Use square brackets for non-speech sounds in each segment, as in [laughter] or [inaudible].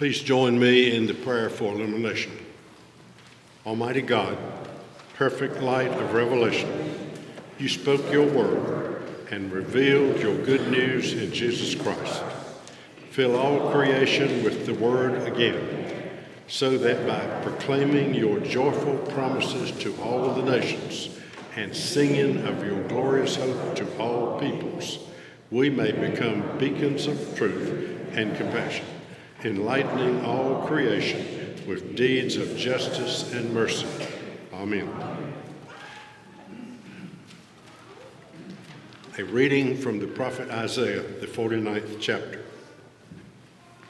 Please join me in the prayer for illumination. Almighty God, perfect light of revelation, you spoke your word and revealed your good news in Jesus Christ. Fill all creation with the word again, so that by proclaiming your joyful promises to all the nations and singing of your glorious hope to all peoples, we may become beacons of truth and compassion enlightening all creation with deeds of justice and mercy. Amen. A reading from the prophet Isaiah, the 49th chapter.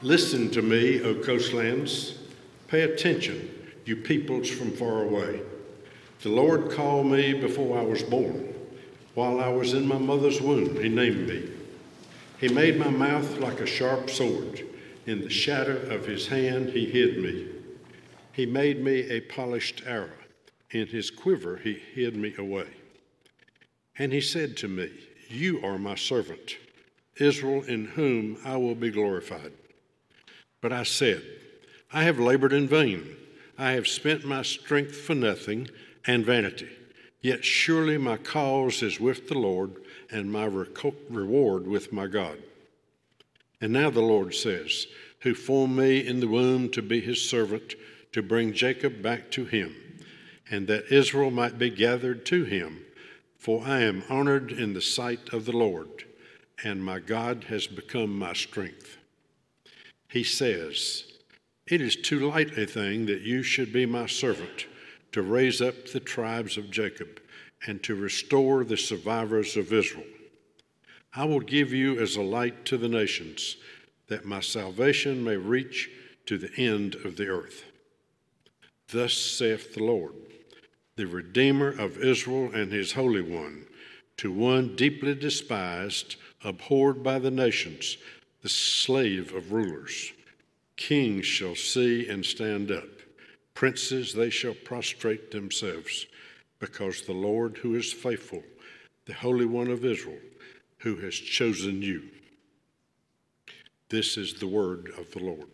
Listen to me, O coastlands. Pay attention, you peoples from far away. The Lord called me before I was born. While I was in my mother's womb, He named me. He made my mouth like a sharp sword. In the shadow of his hand he hid me. He made me a polished arrow. In his quiver he hid me away. And he said to me, You are my servant, Israel, in whom I will be glorified. But I said, I have labored in vain. I have spent my strength for nothing and vanity. Yet surely my cause is with the Lord, and my reward with my God. And now the Lord says, Who formed me in the womb to be his servant, to bring Jacob back to him, and that Israel might be gathered to him. For I am honored in the sight of the Lord, and my God has become my strength. He says, It is too light a thing that you should be my servant, to raise up the tribes of Jacob, and to restore the survivors of Israel. I will give you as a light to the nations, that my salvation may reach to the end of the earth. Thus saith the Lord, the Redeemer of Israel and his Holy One, to one deeply despised, abhorred by the nations, the slave of rulers. Kings shall see and stand up, princes they shall prostrate themselves, because the Lord who is faithful, the Holy One of Israel, who has chosen you. This is the word of the Lord.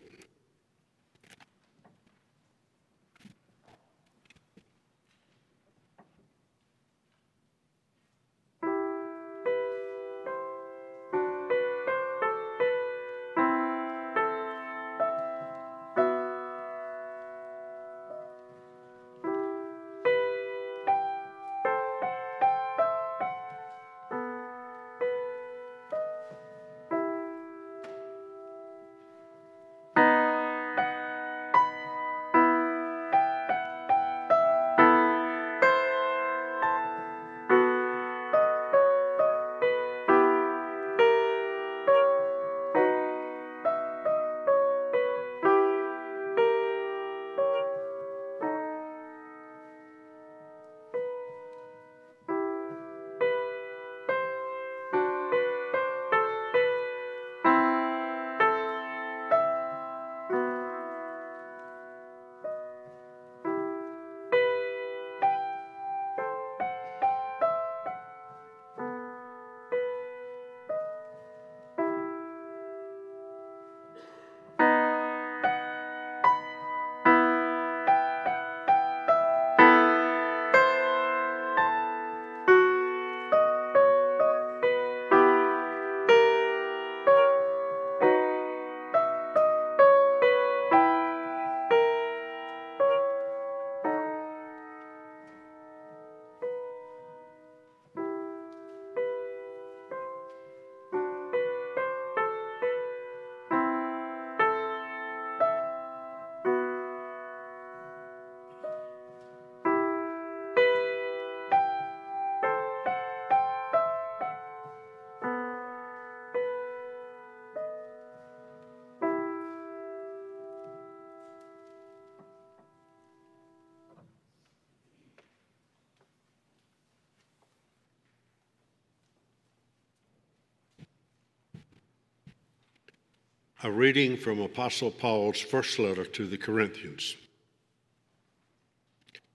A reading from Apostle Paul's first letter to the Corinthians.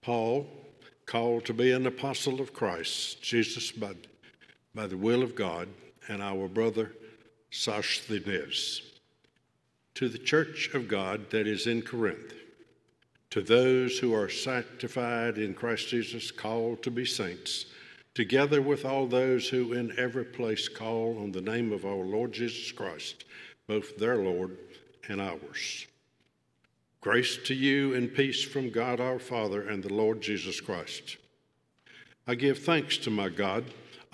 Paul, called to be an apostle of Christ Jesus by, by the will of God, and our brother Sosthenes. To the church of God that is in Corinth, to those who are sanctified in Christ Jesus, called to be saints, together with all those who in every place call on the name of our Lord Jesus Christ, both their Lord and ours. Grace to you and peace from God our Father and the Lord Jesus Christ. I give thanks to my God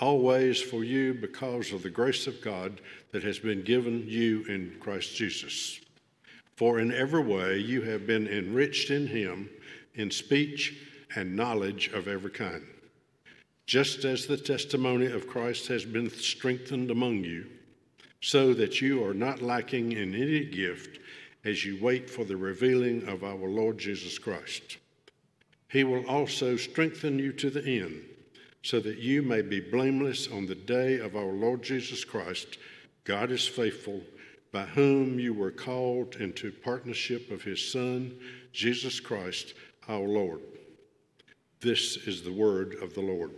always for you because of the grace of God that has been given you in Christ Jesus. For in every way you have been enriched in him in speech and knowledge of every kind, just as the testimony of Christ has been strengthened among you, so that you are not lacking in any gift as you wait for the revealing of our Lord Jesus Christ. He will also strengthen you to the end, so that you may be blameless on the day of our Lord Jesus Christ. God is faithful, by whom you were called into partnership of his Son, Jesus Christ, our Lord. This is the word of the Lord.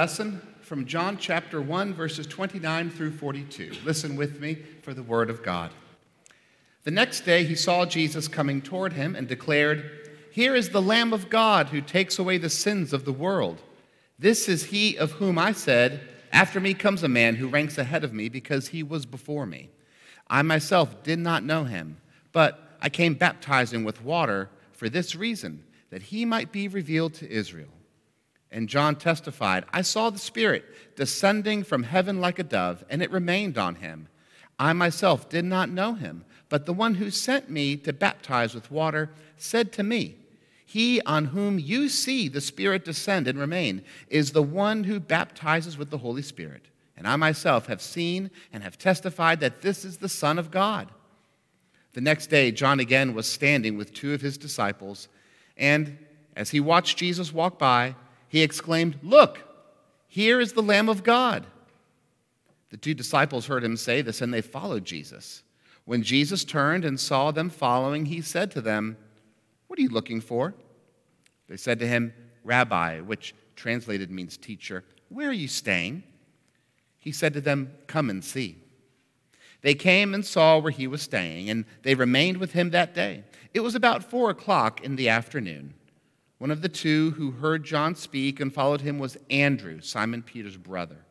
Lesson from John chapter 1, verses 29 through 42. Listen with me for the word of God. The next day he saw Jesus coming toward him and declared, Here is the Lamb of God who takes away the sins of the world. This is he of whom I said, After me comes a man who ranks ahead of me because he was before me. I myself did not know him, but I came baptizing with water for this reason, that he might be revealed to Israel. And John testified, I saw the Spirit descending from heaven like a dove, and it remained on him. I myself did not know him, but the one who sent me to baptize with water said to me, He on whom you see the Spirit descend and remain is the one who baptizes with the Holy Spirit. And I myself have seen and have testified that this is the Son of God. The next day, John again was standing with two of his disciples, and as he watched Jesus walk by, he exclaimed, Look, here is the Lamb of God. The two disciples heard him say this, and they followed Jesus. When Jesus turned and saw them following, he said to them, What are you looking for? They said to him, Rabbi, which translated means teacher, where are you staying? He said to them, Come and see. They came and saw where he was staying, and they remained with him that day. It was about four o'clock in the afternoon. One of the two who heard John speak and followed him was Andrew, Simon Peter's brother.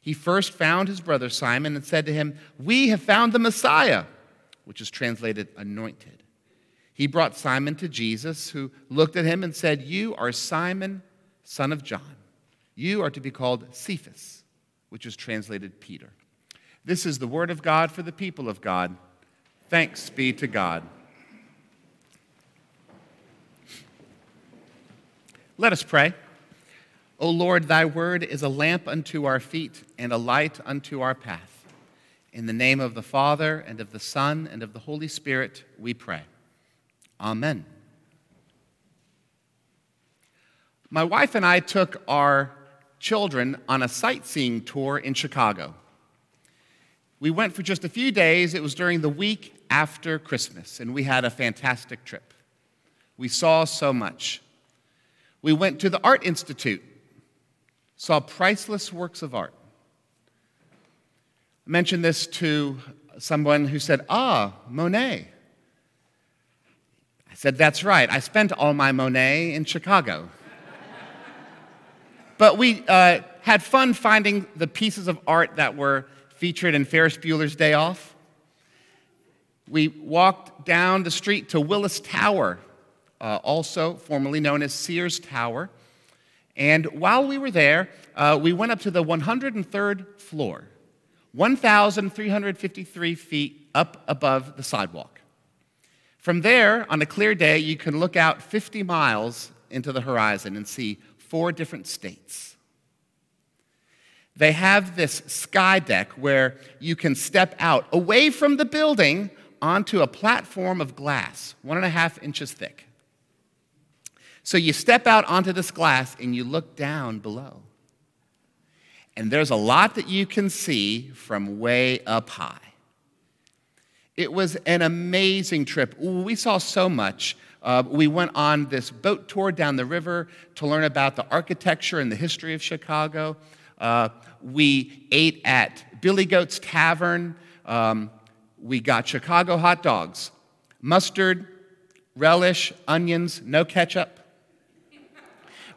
He first found his brother Simon and said to him, We have found the Messiah, which is translated anointed. He brought Simon to Jesus, who looked at him and said, You are Simon, son of John. You are to be called Cephas, which is translated Peter. This is the word of God for the people of God. Thanks be to God. Let us pray. O Lord, thy word is a lamp unto our feet and a light unto our path. In the name of the Father, and of the Son, and of the Holy Spirit, we pray. Amen. My wife and I took our children on a sightseeing tour in Chicago. We went for just a few days. It was during the week after Christmas, and we had a fantastic trip. We saw so much. We went to the Art Institute, saw priceless works of art. I mentioned this to someone who said, Ah, Monet. I said, That's right. I spent all my Monet in Chicago. [laughs] but we uh, had fun finding the pieces of art that were featured in Ferris Bueller's Day Off. We walked down the street to Willis Tower, uh, also formerly known as Sears Tower. And while we were there, uh, we went up to the 103rd floor, 1,353 feet up above the sidewalk. From there, on a clear day, you can look out 50 miles into the horizon and see four different states. They have this sky deck where you can step out away from the building onto a platform of glass, one and a half inches thick. So you step out onto this glass and you look down below. And there's a lot that you can see from way up high. It was an amazing trip. We saw so much. Uh, we went on this boat tour down the river to learn about the architecture and the history of Chicago. Uh, we ate at Billy Goat's Tavern. Um, we got Chicago hot dogs, mustard, relish, onions, no ketchup.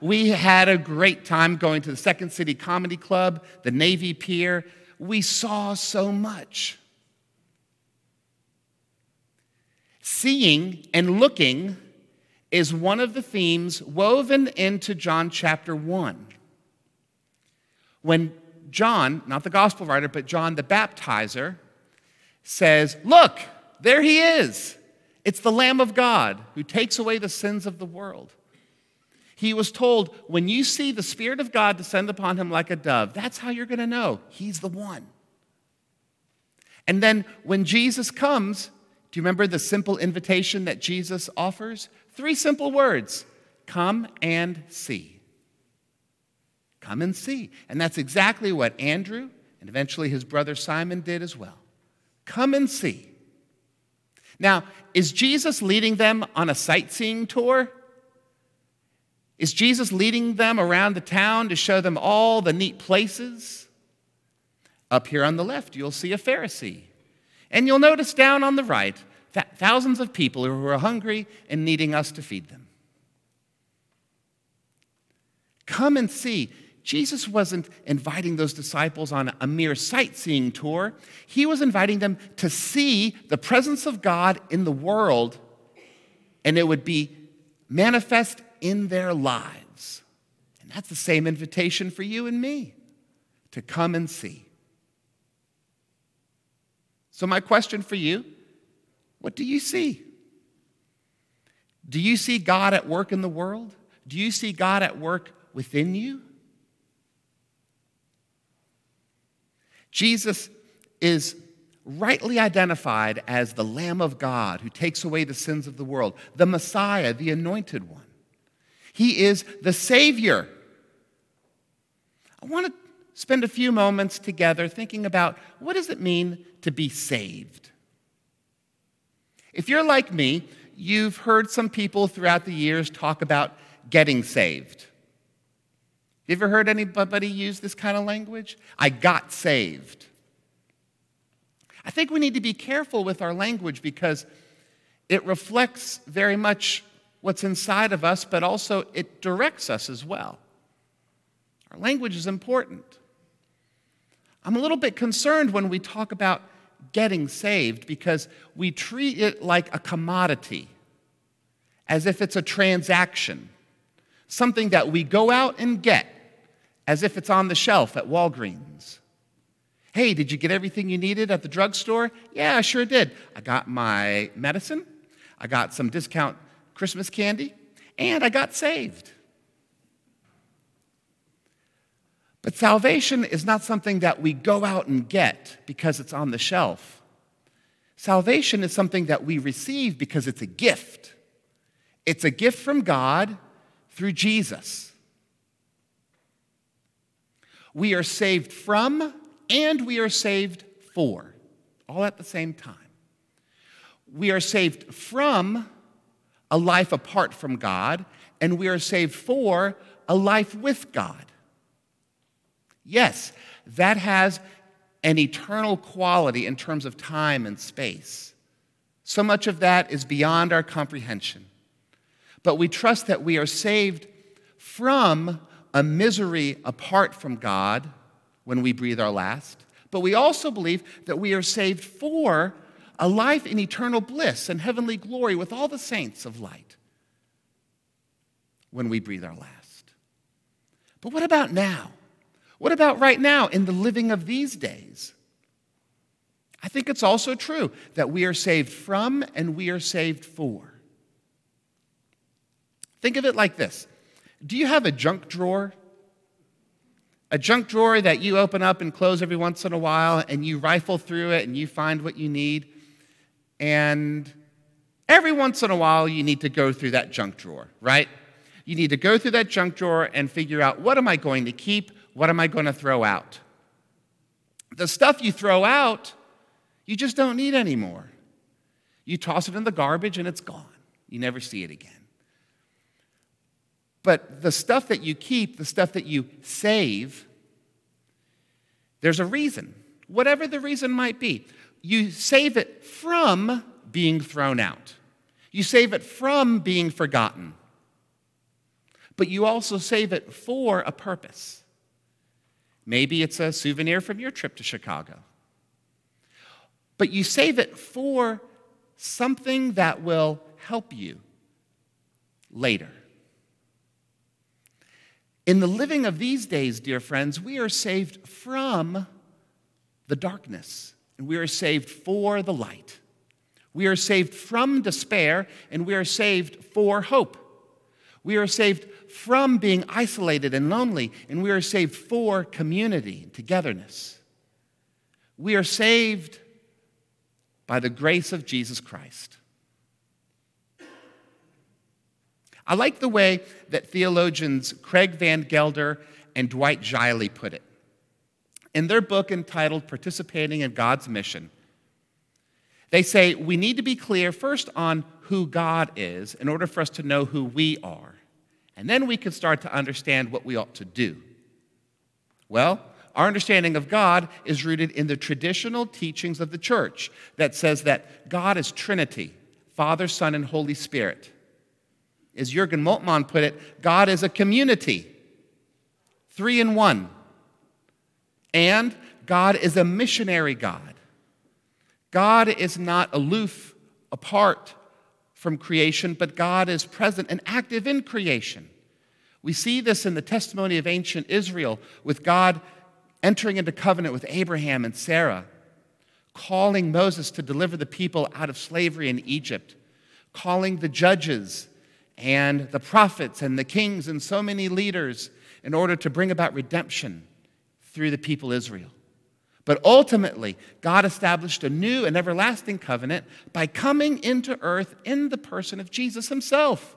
We had a great time going to the Second City Comedy Club, the Navy Pier. We saw so much. Seeing and looking is one of the themes woven into John chapter 1. When John, not the gospel writer, but John the baptizer, says, Look, there he is. It's the Lamb of God who takes away the sins of the world. He was told, when you see the Spirit of God descend upon him like a dove, that's how you're going to know he's the one. And then when Jesus comes, do you remember the simple invitation that Jesus offers? Three simple words come and see. Come and see. And that's exactly what Andrew and eventually his brother Simon did as well. Come and see. Now, is Jesus leading them on a sightseeing tour? Is Jesus leading them around the town to show them all the neat places? Up here on the left, you'll see a Pharisee. And you'll notice down on the right, th- thousands of people who are hungry and needing us to feed them. Come and see. Jesus wasn't inviting those disciples on a mere sightseeing tour. He was inviting them to see the presence of God in the world, and it would be manifest in their lives. And That's the same invitation for you and me to come and see. So, my question for you what do you see? Do you see God at work in the world? Do you see God at work within you? Jesus is rightly identified as the Lamb of God who takes away the sins of the world, the Messiah, the anointed one. He is the Savior. I want to spend a few moments together thinking about what does it mean to be saved? If you're like me, you've heard some people throughout the years talk about getting saved. You ever heard anybody use this kind of language? I got saved. I think we need to be careful with our language because it reflects very much what's inside of us, but also it directs us as well. Our language is important. I'm a little bit concerned when we talk about getting saved because we treat it like a commodity, as if it's a transaction, something that we go out and get, as if it's on the shelf at Walgreens. Hey, did you get everything you needed at the drugstore? Yeah, I sure did. I got my medicine, I got some discount Christmas candy, and I got saved. But salvation is not something that we go out and get because it's on the shelf. Salvation is something that we receive because it's a gift. It's a gift from God through Jesus. We are saved from and we are saved for, all at the same time. We are saved from a life apart from God, and we are saved for a life with God. Yes, that has an eternal quality in terms of time and space. So much of that is beyond our comprehension. But we trust that we are saved from a misery apart from God when we breathe our last. But we also believe that we are saved for a life in eternal bliss and heavenly glory with all the saints of light when we breathe our last. But what about now? What about right now in the living of these days? I think it's also true that we are saved from and we are saved for. Think of it like this Do you have a junk drawer? A junk drawer that you open up and close every once in a while, and you rifle through it and you find what you need. And every once in a while, you need to go through that junk drawer, right? You need to go through that junk drawer and figure out what am I going to keep? What am I going to throw out? The stuff you throw out, you just don't need anymore. You toss it in the garbage and it's gone. You never see it again. But the stuff that you keep, the stuff that you save, there's a reason. Whatever the reason might be, you save it from being thrown out. You save it from being forgotten. But you also save it for a purpose. Maybe it's a souvenir from your trip to Chicago. But you save it for something that will help you later. In the living of these days, dear friends, we are saved from the darkness and we are saved for the light. We are saved from despair and we are saved for hope. We are saved from being isolated and lonely, and we are saved for community and togetherness. We are saved by the grace of Jesus Christ. I like the way that theologians Craig Van Gelder and Dwight Zscheile put it. In their book entitled Participating in God's Mission, they say we need to be clear first on who God is in order for us to know who we are. And then we can start to understand what we ought to do. Well, our understanding of God is rooted in the traditional teachings of the church that says that God is Trinity Father, Son, and Holy Spirit. As Jurgen Moltmann put it, God is a community, three in one. And God is a missionary God. God is not aloof, apart, from creation, but God is present and active in creation. We see this in the testimony of ancient Israel with God entering into covenant with Abraham and Sarah, calling Moses to deliver the people out of slavery in Egypt, calling the judges and the prophets and the kings and so many leaders in order to bring about redemption through the people Israel. But ultimately, God established a new and everlasting covenant by coming into earth in the person of Jesus himself,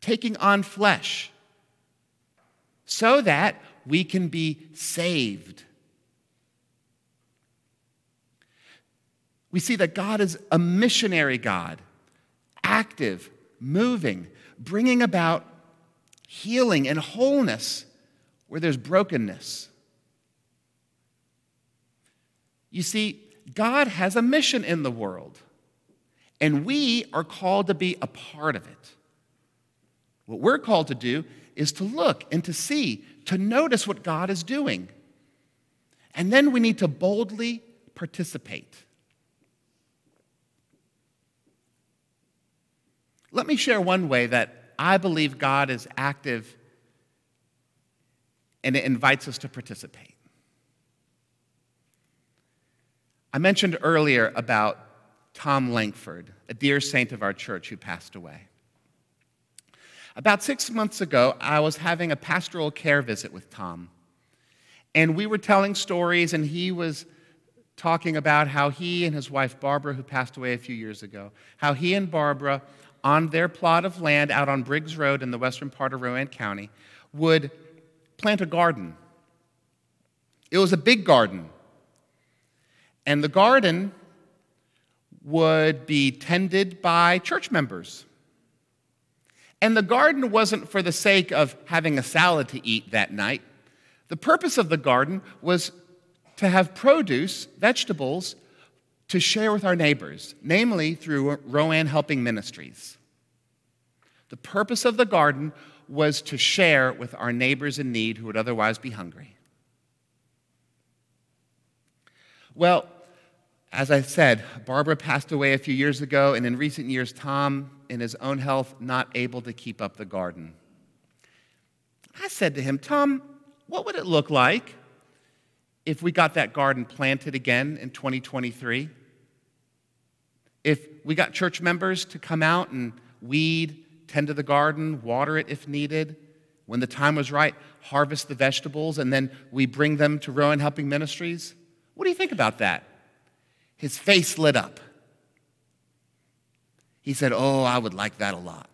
taking on flesh, so that we can be saved. We see that God is a missionary God, active, moving, bringing about healing and wholeness where there's brokenness. You see, God has a mission in the world, and we are called to be a part of it. What we're called to do is to look and to see, to notice what God is doing. And then we need to boldly participate. Let me share one way that I believe God is active and it invites us to participate. I mentioned earlier about Tom Langford, a dear saint of our church who passed away. About six months ago, I was having a pastoral care visit with Tom. And we were telling stories, and he was talking about how he and his wife Barbara, who passed away a few years ago, how he and Barbara, on their plot of land out on Briggs Road in the western part of Rowan County, would plant a garden. It was a big garden. And the garden would be tended by church members. And the garden wasn't for the sake of having a salad to eat that night. The purpose of the garden was to have produce, vegetables, to share with our neighbors, namely through Rowan Helping Ministries. The purpose of the garden was to share with our neighbors in need who would otherwise be hungry. Well, as I said, Barbara passed away a few years ago, and in recent years, Tom, in his own health, not able to keep up the garden. I said to him, Tom, what would it look like if we got that garden planted again in 2023? If we got church members to come out and weed, tend to the garden, water it if needed, when the time was right, harvest the vegetables, and then we bring them to Rowan Helping Ministries? What do you think about that? His face lit up. He said, Oh, I would like that a lot.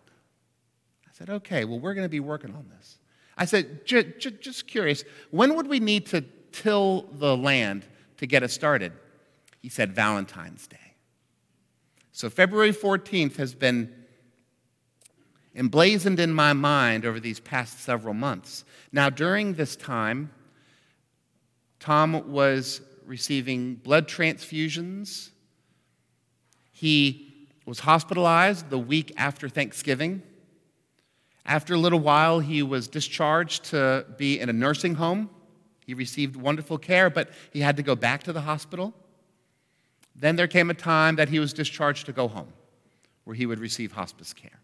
I said, Okay, well, we're going to be working on this. I said, Just curious, when would we need to till the land to get it started? He said, Valentine's Day. So February 14th has been emblazoned in my mind over these past several months. Now, during this time, Tom was receiving blood transfusions. He was hospitalized the week after Thanksgiving. After a little while, he was discharged to be in a nursing home. He received wonderful care, but he had to go back to the hospital. Then there came a time that he was discharged to go home, where he would receive hospice care.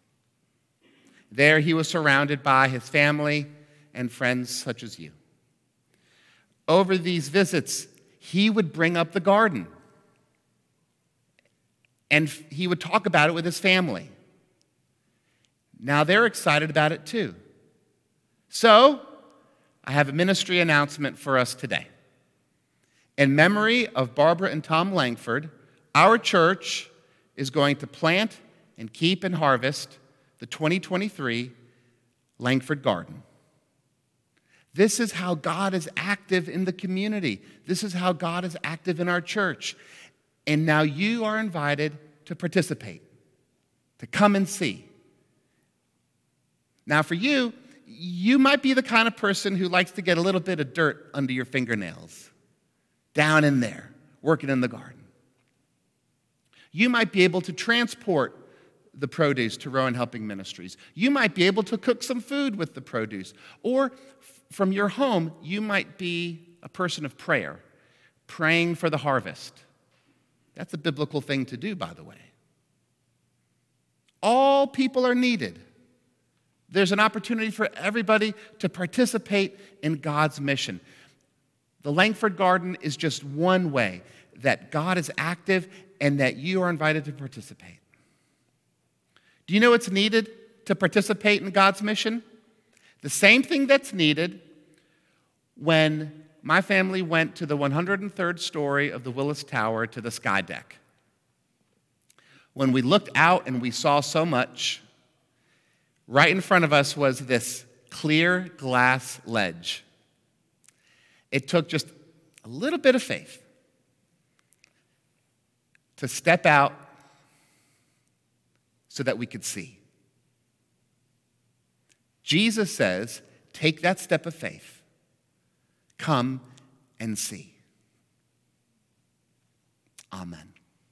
There, he was surrounded by his family and friends such as you. Over these visits, he would bring up the garden and he would talk about it with his family. Now they're excited about it too. So, I have a ministry announcement for us today. In memory of Barbara and Tom Langford, our church is going to plant and keep and harvest the 2023 Langford Garden. This is how God is active in the community. This is how God is active in our church. And now you are invited to participate, to come and see. Now, for you, you might be the kind of person who likes to get a little bit of dirt under your fingernails, down in there, working in the garden. You might be able to transport the produce to Rowan Helping Ministries. You might be able to cook some food with the produce. Or from your home, you might be a person of prayer, praying for the harvest. That's a biblical thing to do, by the way. All people are needed There's an opportunity for everybody to participate in God's mission. The Langford Garden is just one way that God is active and that you are invited to participate. Do you know what's needed to participate in God's mission? The same thing that's needed when my family went to the 103rd story of the Willis Tower to the sky deck. When we looked out and we saw so much, right in front of us was this clear glass ledge. It took just a little bit of faith to step out so that we could see. Jesus says, take that step of faith. Come and see. Amen.